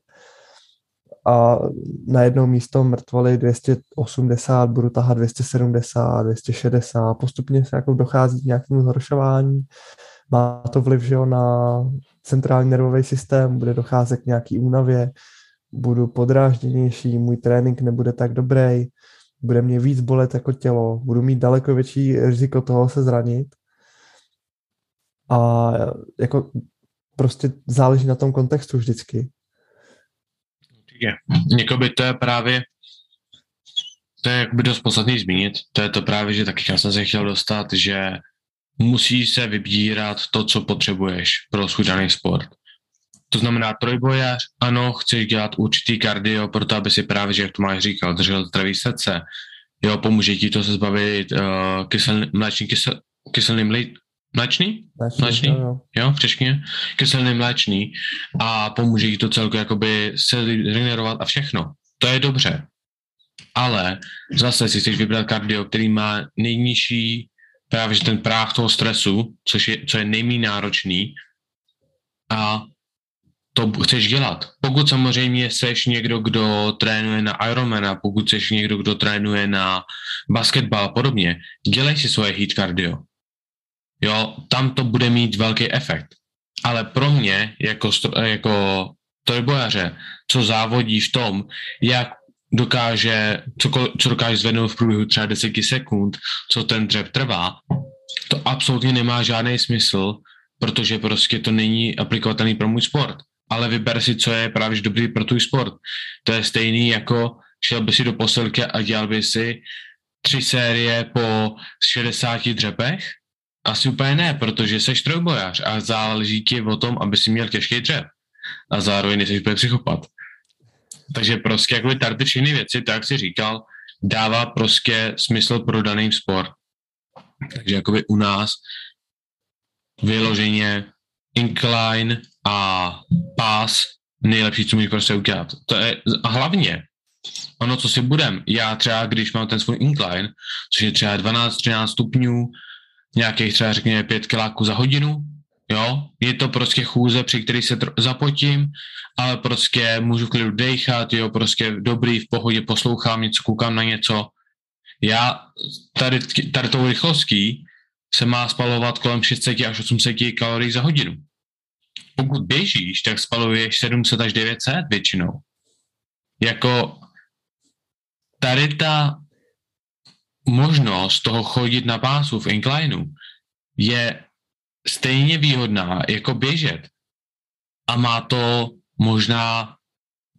A na jedno místo mrtvoly 280, budu tahat 270, 260, postupně se jako dochází k nějakému zhoršování. Má to vliv, že jo, na centrální nervový systém, bude docházet k nějaký únavě, budu podrážděnější, můj trénink nebude tak dobrý, bude mě víc bolet jako tělo, budu mít daleko větší riziko toho se zranit a jako prostě záleží na tom kontextu vždycky. Určitě. by to je právě to je by dost podstatný zmínit, to je to právě, že taky já jsem se chtěl dostat, že musí se vybírat to, co potřebuješ pro svůj daný sport. To znamená trojbojař, ano, chceš dělat určitý kardio, proto aby si právě, jak to máš říkal, držel zdravý srdce, jo, pomůže ti to se zbavit uh, kysel, mléčný kysel, kyselný Mléčný? Mléčný, mléčný? Jo, jo. jo, v češtině. Kyselný mléčný a pomůže jí to celku jakoby se regenerovat a všechno. To je dobře. Ale zase si chceš vybrat kardio, který má nejnižší právě ten práh toho stresu, což je, co je nejméně náročný a to chceš dělat. Pokud samozřejmě seš někdo, kdo trénuje na Ironmana, pokud seš někdo, kdo trénuje na basketbal a podobně, dělej si svoje heat cardio jo, tam to bude mít velký efekt. Ale pro mě, jako, jako trojbojaře, co závodí v tom, jak dokáže, co, co dokáže zvednout v průběhu třeba 10 sekund, co ten dřep trvá, to absolutně nemá žádný smysl, protože prostě to není aplikovatelný pro můj sport. Ale vyber si, co je právě dobrý pro tvůj sport. To je stejný jako šel by si do posilky a dělal by si tři série po 60 dřepech? Asi úplně ne, protože jsi trojbojař a záleží ti o tom, aby si měl těžký dřep. A zároveň nejsi úplně psychopat. Takže prostě jakoby tady ty všechny věci, tak jak jsi říkal, dává prostě smysl pro daný sport. Takže jakoby u nás vyloženě incline a pass nejlepší, co můžeš prostě udělat. To je, a hlavně, ono, co si budem, já třeba, když mám ten svůj incline, což je třeba 12-13 stupňů, nějakých třeba řekněme 5 kiláků za hodinu, jo, je to prostě chůze, při který se zapotím, ale prostě můžu klidu dechat, jo, prostě dobrý, v pohodě poslouchám něco, koukám na něco. Já tady, tady tou rychlostí se má spalovat kolem 600 až 800 kalorií za hodinu. Pokud běžíš, tak spaluješ 700 až 900 většinou. Jako tady ta možnost toho chodit na pásu v inclineu je stejně výhodná jako běžet. A má to možná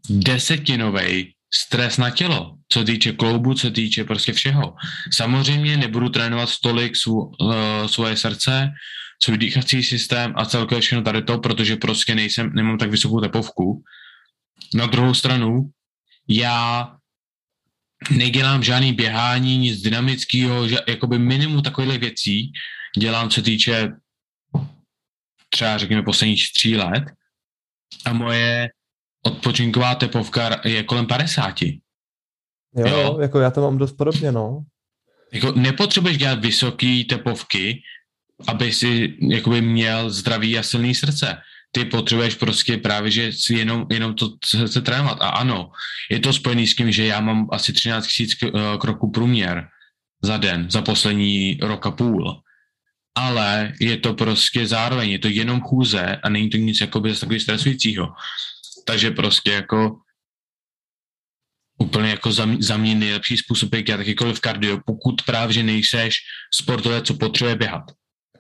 desetinový stres na tělo, co týče kloubu, co týče prostě všeho. Samozřejmě nebudu trénovat stolik svů, uh, svoje srdce, svůj dýchací systém a celkově všechno tady to, protože prostě nejsem, nemám tak vysokou tepovku. Na druhou stranu, já nedělám žádný běhání, nic dynamického, že, jakoby minimum takových věcí dělám, co týče třeba řekněme posledních tří let a moje odpočinková tepovka je kolem 50. Jo, jo, jako já to mám dost podobně, no. Jako nepotřebuješ dělat vysoké tepovky, aby si jakoby měl zdravý a silný srdce. Ty potřebuješ prostě právě, že si jenom, jenom to se trénovat. A ano, je to spojený s tím, že já mám asi 13 000 kroků průměr za den, za poslední rok a půl. Ale je to prostě zároveň, je to jenom chůze a není to nic jakoby takový stresujícího. Takže prostě jako úplně jako za, za mě nejlepší způsob, jak dělat jakýkoliv kardio, pokud právě že nejseš sportovec, co potřebuje běhat.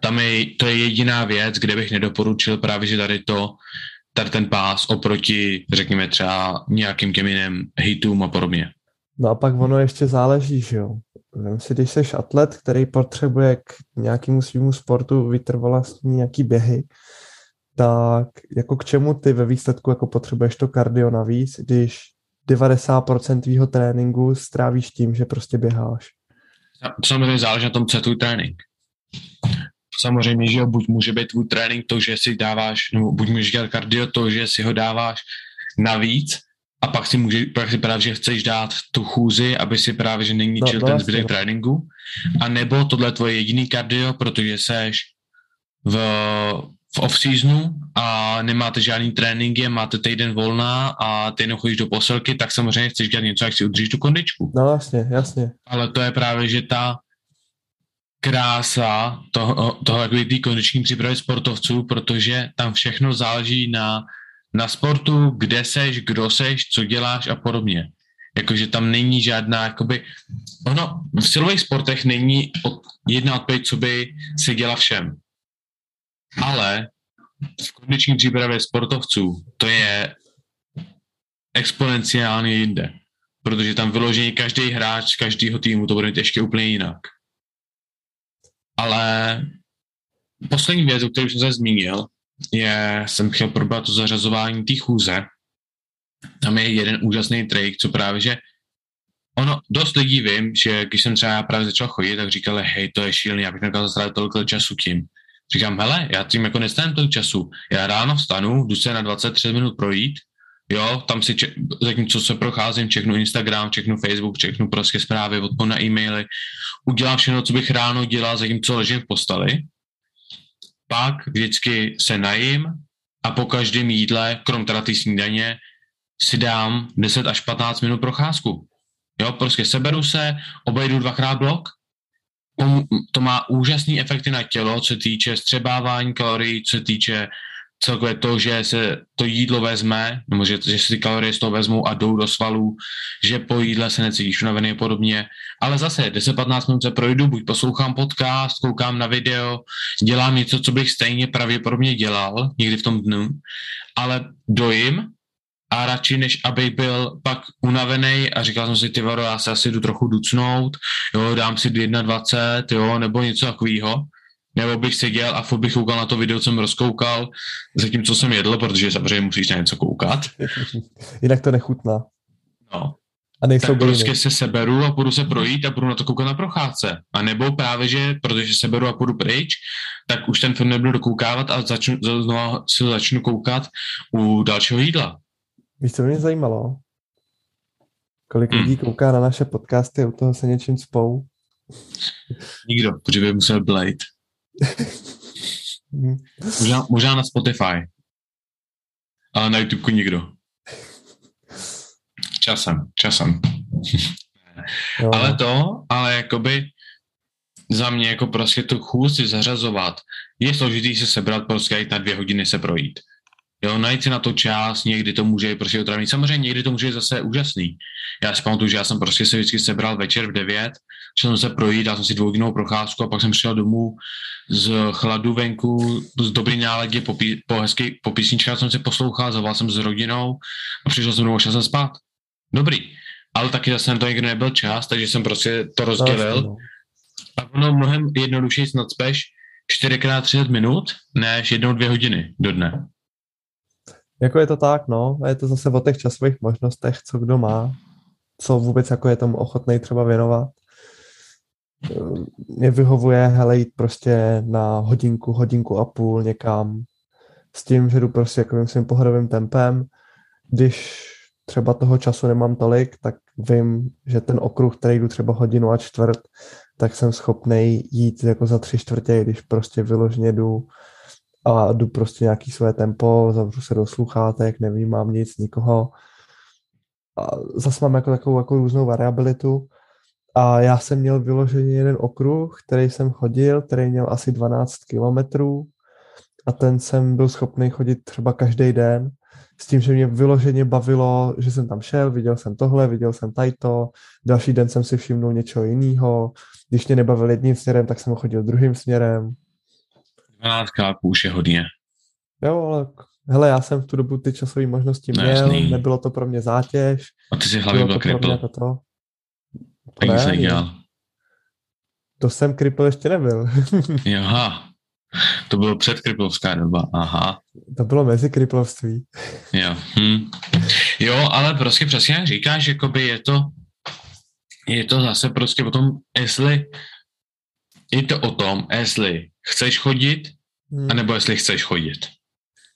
Tam je, to je jediná věc, kde bych nedoporučil právě, že tady to, tady ten pás oproti, řekněme třeba nějakým těm jiným hitům a podobně. No a pak ono ještě záleží, že jo. Vím si, když jsi atlet, který potřebuje k nějakému svýmu sportu vytrvalostní nějaký běhy, tak jako k čemu ty ve výsledku jako potřebuješ to kardio navíc, když 90% tvýho tréninku strávíš tím, že prostě běháš? Samozřejmě záleží na tom, co je tvůj trénink. Samozřejmě, že jo, buď může být tvůj trénink to, že si dáváš, nebo buď můžeš dělat kardio to, že si ho dáváš navíc, a pak si, může, pak si právě, že chceš dát tu chůzi, aby si právě, že neníčil no, ten zbytek no. tréninku, a nebo tohle je tvoje jediný kardio, protože seš v v off-seasonu a nemáte žádný tréninky, máte týden volná a ty jenom chodíš do posilky, tak samozřejmě chceš dělat něco, jak si udržíš tu kondičku. No jasně, jasně. Ale to je právě, že ta krása toho, toho jakoby tý kondiční přípravy sportovců, protože tam všechno záleží na, na sportu, kde seš, kdo seš, co děláš a podobně. Jakože tam není žádná, jakoby, ono, v silových sportech není od, jedna odpověď, co by se děla všem ale v kondiční přípravě sportovců to je exponenciálně jinde. Protože tam vyložení každý hráč každého týmu to bude mít ještě úplně jinak. Ale poslední věc, o které jsem se zmínil, je, jsem chtěl probrat to zařazování té chůze. Tam je jeden úžasný trik, co právě, že ono, dost lidí vím, že když jsem třeba právě začal chodit, tak říkali, hej, to je šílený, já bych nekázal strávit tolik času tím. Říkám, hele, já tím jako nestávám tolik času. Já ráno vstanu, jdu se na 23 minut projít, jo, tam si, če- zatímco se procházím, čeknu Instagram, čeknu Facebook, čeknu prostě zprávy, odpovím na e-maily, udělám všechno, co bych ráno dělal, zatímco ležím v posteli. Pak vždycky se najím a po každém jídle, krom teda té snídaně, si dám 10 až 15 minut procházku. Jo, prostě seberu se, obejdu dvakrát blok to má úžasné efekty na tělo, co týče střebávání kalorií, co týče celkově to, že se to jídlo vezme, nebo že, že si ty kalorie z toho vezmou a jdou do svalů, že po jídle se necítíš unavený a podobně. Ale zase 10-15 minut se projdu, buď poslouchám podcast, koukám na video, dělám něco, co bych stejně pravděpodobně dělal někdy v tom dnu, ale dojím a radši, než abych byl pak unavený a říkal jsem si, ty varo, já se asi jdu trochu ducnout, jo, dám si 21, jo, nebo něco takového, nebo bych seděl a furt bych koukal na to video, co jsem rozkoukal, zatímco jsem jedl, protože samozřejmě musíš na něco koukat. Jinak to nechutná. No. A nejsou tak prostě se seberu a půjdu se projít a budu na to koukat na procházce. A nebo právě, že protože seberu a půjdu pryč, tak už ten film nebudu dokoukávat a začnu, znovu si začnu koukat u dalšího jídla. Víš, co mě zajímalo? Kolik Hmm. lidí kouká na naše podcasty a u toho se něčím spou? Nikdo, protože by musel blejt. Možná, možná na Spotify. Ale na YouTube nikdo. Časem, časem. Jo. Ale to, ale jakoby za mě jako prostě tu chůz si zařazovat, je složitý se sebrat prostě jít na dvě hodiny se projít. Jo, najít si na to čas, někdy to může být prostě otravný. Samozřejmě někdy to může být zase úžasný. Já si pamatuju, že já jsem prostě se vždycky sebral večer v 9, šel jsem se projít, dal jsem si dvouhodinovou procházku a pak jsem přišel domů z chladu venku, z dobrý náladě, po, pí, po, hezky, po písničkách jsem si poslouchal, zavolal jsem s rodinou a přišel jsem domů a šel jsem spát. Dobrý. Ale taky zase na to někdy nebyl čas, takže jsem prostě to rozdělil. No. A ono mnohem jednodušeji nacpeš 4x30 minut, než jednou dvě hodiny do dne. Jako je to tak, no. A je to zase o těch časových možnostech, co kdo má, co vůbec jako je tomu ochotný třeba věnovat. Mě vyhovuje, hele, jít prostě na hodinku, hodinku a půl někam s tím, že jdu prostě jako svým pohodovým tempem. Když třeba toho času nemám tolik, tak vím, že ten okruh, který jdu třeba hodinu a čtvrt, tak jsem schopný jít jako za tři čtvrtě, když prostě vyloženě jdu a jdu prostě nějaký své tempo, zavřu se do sluchátek, nevnímám nic, nikoho. A zase mám jako takovou jako různou variabilitu. A já jsem měl vyloženě jeden okruh, který jsem chodil, který měl asi 12 kilometrů a ten jsem byl schopný chodit třeba každý den s tím, že mě vyloženě bavilo, že jsem tam šel, viděl jsem tohle, viděl jsem tajto, další den jsem si všimnul něčeho jiného, když mě nebavil jedním směrem, tak jsem chodil druhým směrem. 12 kápů už je hodně. Jo, ale hele, já jsem v tu dobu ty časové možnosti No, měl, jasný. nebylo to pro mě zátěž, A ty si hlavně byl kripl. jako to. To, ne, nedělal. to jsem kripl ještě nebyl. Aha. To bylo před kriplovská doba. Aha. to bylo mezi kriplovství. Jo. Hm. Jo, ale prostě přesně jak říkáš, jakoby je to, je to zase prostě o tom, jestli je to o tom, jestli chceš chodit, Hmm. anebo jestli chceš chodit.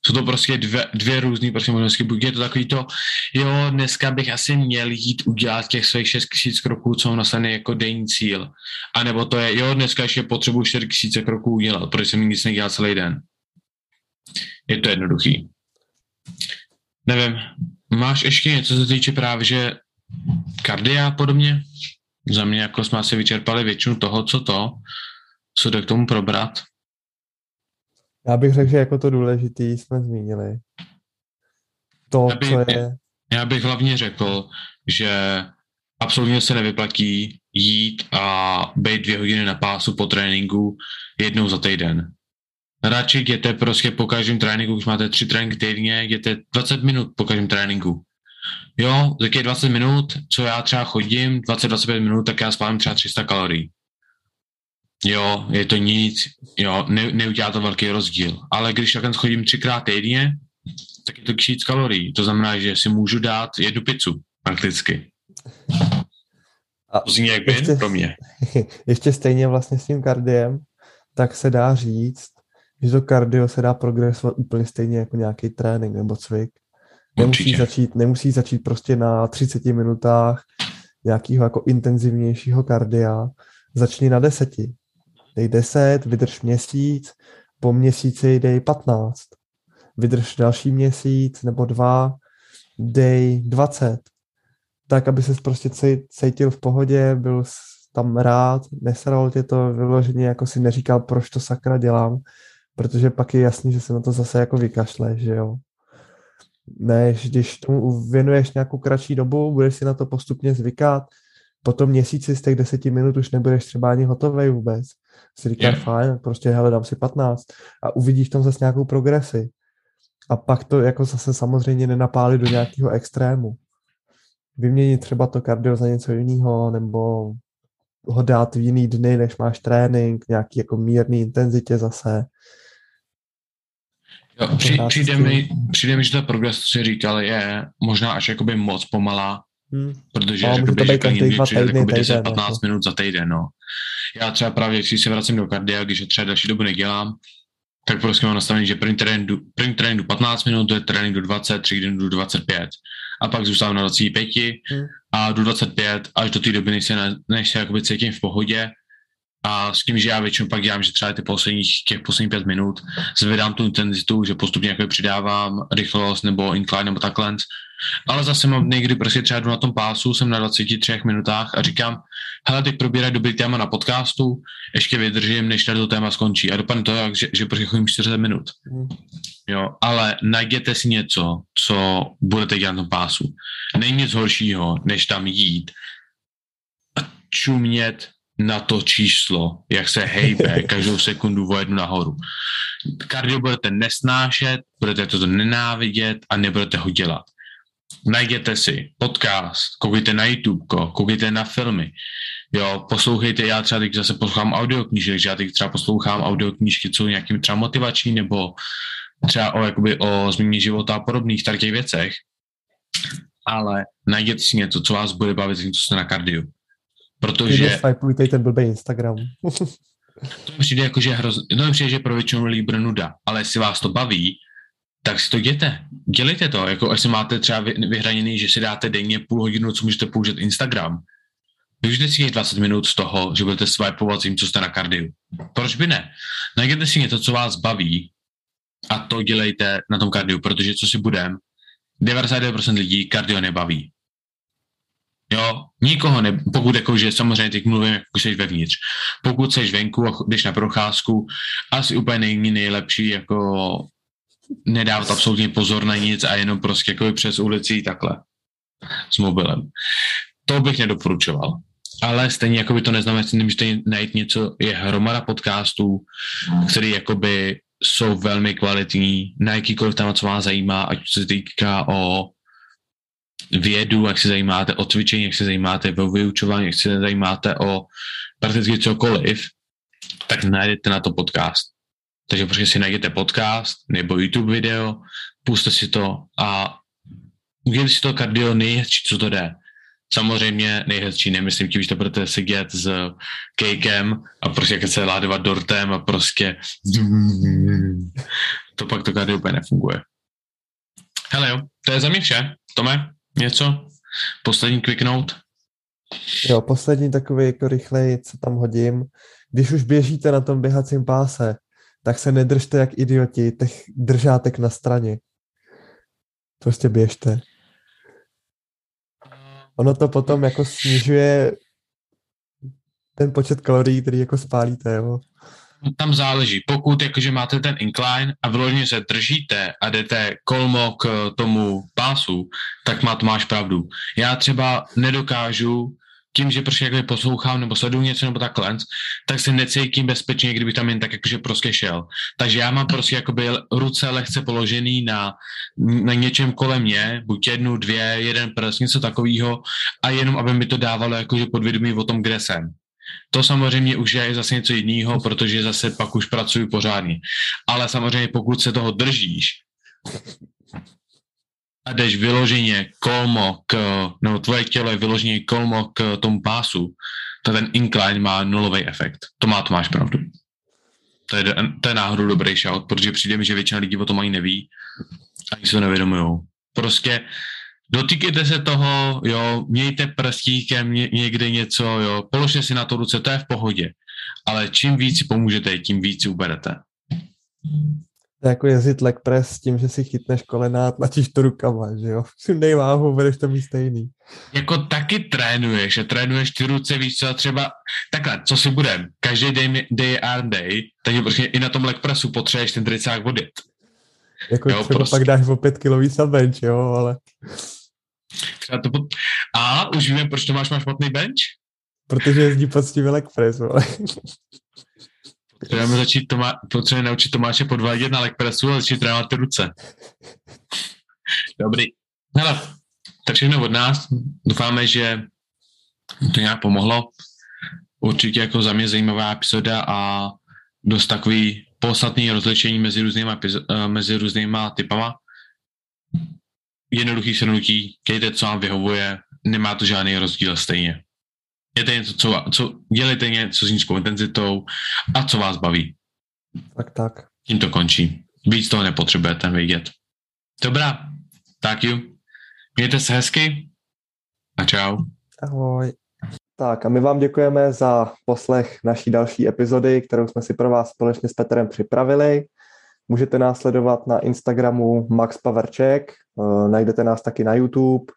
Jsou to prostě dvě, dvě různé prostě možnosti. Buď je to takový to, jo, dneska bych asi měl jít udělat těch svých 6 tisíc kroků, co mám nastavený jako denní cíl. A nebo to je, jo, dneska ještě potřebuji 4 tisíce kroků udělat, protože jsem nic nedělal celý den. Je to jednoduchý. Nevím, máš ještě něco, co se týče právě, že kardia a podobně? Za mě jako jsme asi vyčerpali většinu toho, co to, co jde k tomu probrat. Já bych řekl, že jako to důležitý jsme zmínili. To, Já bych- co je... Já bych hlavně řekl, že absolutně se nevyplatí jít a být dvě hodiny na pásu po tréninku jednou za týden. Radši jděte prostě po každém tréninku, když máte tři tréninky týdně, jděte 20 minut po každém tréninku. Jo, tak je 20 minut, co já třeba chodím, 20-25 minut, tak já spálím třeba 300 kalorií. Jo, je to nic, jo, ne, neudělá to velký rozdíl. Ale když takhle chodím třikrát týdně, tak je to tisíc kalorií. To znamená, že si můžu dát jednu pizzu, prakticky. A To zní jak ještě- pro mě. ještě stejně vlastně s tím kardiem, tak se dá říct, že to kardio se dá progresovat úplně stejně jako nějaký trénink nebo cvik. Nemusí Určitě. začít, nemusí začít prostě na 30 minutách nějakého jako intenzivnějšího kardia. Začni na deseti. Dej 10, vydrž měsíc, po měsíci dej 15. Vydrž další měsíc nebo dva, dej 20. Tak, aby se prostě cí- cítil v pohodě, byl tam rád, nesralo tě to vyloženě, jako si neříkal, proč to sakra dělám, protože pak je jasný, že se na to zase jako vykašle, že jo. Než když tomu věnuješ nějakou kratší dobu, budeš si na to postupně zvykat, po tom měsíci z těch deseti minut už nebudeš třeba ani hotový vůbec. Si říkáš, yeah. fajn, prostě hele, dám si 15 a uvidíš tam zase nějakou progresi. A pak to jako zase samozřejmě nenapálí do nějakého extrému. Vyměnit třeba to kardio za něco jiného, nebo ho dát v jiný dny, než máš trénink, nějaký jako mírný intenzitě zase. Jo, při, přijde, mi, přijde mi, že ta progres, co jsi říkal, je možná až jakoby moc pomalá, hmm. protože no, jakoby, že každý dva týdny, 10-15 jako. minut za týden, no. Já třeba právě, když se vracím do kardia, když třeba další dobu nedělám, tak prostě mám nastavený, že první trénink, první trénink do 15 minut, to je trénink do 20, tři den do 25 a pak zůstávám na 25 hmm. a do 25 až do té doby, než se, než se jakoby cítím v pohodě a s tím, že já většinou pak dělám, že třeba ty posledních, těch posledních pět minut zvedám tu intenzitu, že postupně jako přidávám rychlost nebo incline nebo takhle. Ale zase mám někdy prostě třeba jdu na tom pásu, jsem na 23 minutách a říkám, hele, teď probírají dobrý téma na podcastu, ještě vydržím, než tady to téma skončí. A dopadne to, jak, že, že prostě chodím 40 minut. Mm. Jo, ale najděte si něco, co budete dělat na tom pásu. Není nic horšího, než tam jít a čumět na to číslo, jak se hejbe každou sekundu o jednu nahoru. Kardio budete nesnášet, budete to nenávidět a nebudete ho dělat. Najděte si podcast, koukejte na YouTube, koukejte na filmy, jo, poslouchejte, já třeba teď zase poslouchám audioknížky, že já teď třeba poslouchám audioknížky, co nějakým třeba motivační, nebo třeba o, jakoby, o změně života a podobných těch věcech, ale najděte si něco, co vás bude bavit, co jste na kardiu. Protože... Swipeujte ten blbý Instagram. to mi přijde jako, že hroz... to mi přijde, že pro většinu lidí bude nuda, ale jestli vás to baví, tak si to děte. Dělejte to, jako až si máte třeba vyhraněný, že si dáte denně půl hodinu, co můžete použít Instagram. Využijte si 20 minut z toho, že budete swipeovat tím, co jste na kardiu. Proč by ne? Najděte si něco, co vás baví a to dělejte na tom kardiu, protože co si budem, 99% lidí kardio nebaví. Jo, nikoho ne, pokud jako, že samozřejmě teď mluvím, jako jsi vevnitř. Pokud jsi venku a jdeš na procházku, asi úplně není nejlepší jako nedávat absolutně pozor na nic a jenom prostě jako přes ulici takhle s mobilem. To bych nedoporučoval. Ale stejně jako by to neznamená, že nemůžete najít něco, je hromada podcastů, který jakoby jsou velmi kvalitní na jakýkoliv téma, co vás zajímá, ať se týká o vědu, jak se zajímáte o cvičení, jak se zajímáte o vyučování, jak se zajímáte o prakticky cokoliv, tak najdete na to podcast. Takže prostě si najděte podcast nebo YouTube video, puste si to a udělejte si to kardio nejhezčí, co to jde. Samozřejmě nejhezčí, nemyslím tím, že to budete sedět s kejkem a prostě jak se ládovat dortem a prostě to pak to kardio úplně nefunguje. Hele jo, to je za mě vše. Tome, něco? Poslední quick note? Jo, poslední takový jako rychlej, co tam hodím. Když už běžíte na tom běhacím páse, tak se nedržte jak idioti těch držátek na straně. Prostě běžte. Ono to potom jako snižuje ten počet kalorií, který jako spálíte, jo. Tam záleží. Pokud jakože máte ten incline a vyloženě se držíte a jdete kolmo k tomu pásu, tak má, máš pravdu. Já třeba nedokážu tím, že prostě jakoby poslouchám nebo sleduju něco nebo takhle, tak se necítím bezpečně, kdyby tam jen tak jakože prostě šel. Takže já mám prostě jakoby ruce lehce položený na, na něčem kolem mě, buď jednu, dvě, jeden prst, něco takového a jenom, aby mi to dávalo jakože podvědomí o tom, kde jsem. To samozřejmě už je zase něco jiného, protože zase pak už pracuji pořádně. Ale samozřejmě pokud se toho držíš, a jdeš vyloženě kolmo k, nebo tvoje tělo je vyloženě kolmo k tomu pásu, tak ten incline má nulový efekt. To má, to máš pravdu. To je, to je náhodou dobrý shout, protože přijde mi, že většina lidí o tom ani neví, ani se to nevědomují. Prostě dotýkejte se toho, jo, mějte prstíkem ně, někde něco, jo, položte si na to ruce, to je v pohodě. Ale čím víc pomůžete, tím víc uberete. To je jako jezdit leg press s tím, že si chytneš kolena a tlačíš to rukama, že jo? Sundej váhu, budeš to mít stejný. Jako taky trénuješ, a trénuješ ty ruce, víš co, třeba takhle, co si budem, každý day, day and day, takže prostě i na tom leg pressu potřebuješ ten tricák vodit. Jako jo, třeba prostě. pak dáš o pět kilový bench, jo, ale... Třeba to pot... A už víme, proč to máš, máš špatný bench? Protože jezdí poctivě leg press, ale... Potřebujeme začít Tomá, potřebujeme naučit Tomáše podvádět na leg pressu a začít trénovat ty ruce. Dobrý. Hele, tak všechno od nás. Doufáme, že to nějak pomohlo. Určitě jako za mě zajímavá epizoda a dost takový podstatný rozlišení mezi různýma, eh, mezi různýma typama. Jednoduchý shrnutí, kejte, co vám vyhovuje, nemá to žádný rozdíl stejně. Dělejte něco, co, co, dělejte něco s nízkou intenzitou a co vás baví. Tak, tak. Tím to končí. Víc toho nepotřebujete vědět. Dobrá, tak jo. Mějte se hezky a čau. Ahoj. Tak a my vám děkujeme za poslech naší další epizody, kterou jsme si pro vás společně s Petrem připravili. Můžete nás sledovat na Instagramu Max Paverček, eh, najdete nás taky na YouTube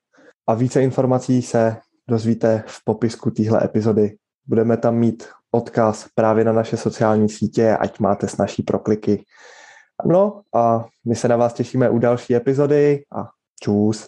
a více informací se dozvíte v popisku téhle epizody. Budeme tam mít odkaz právě na naše sociální sítě, ať máte s naší prokliky. No a my se na vás těšíme u další epizody a čus.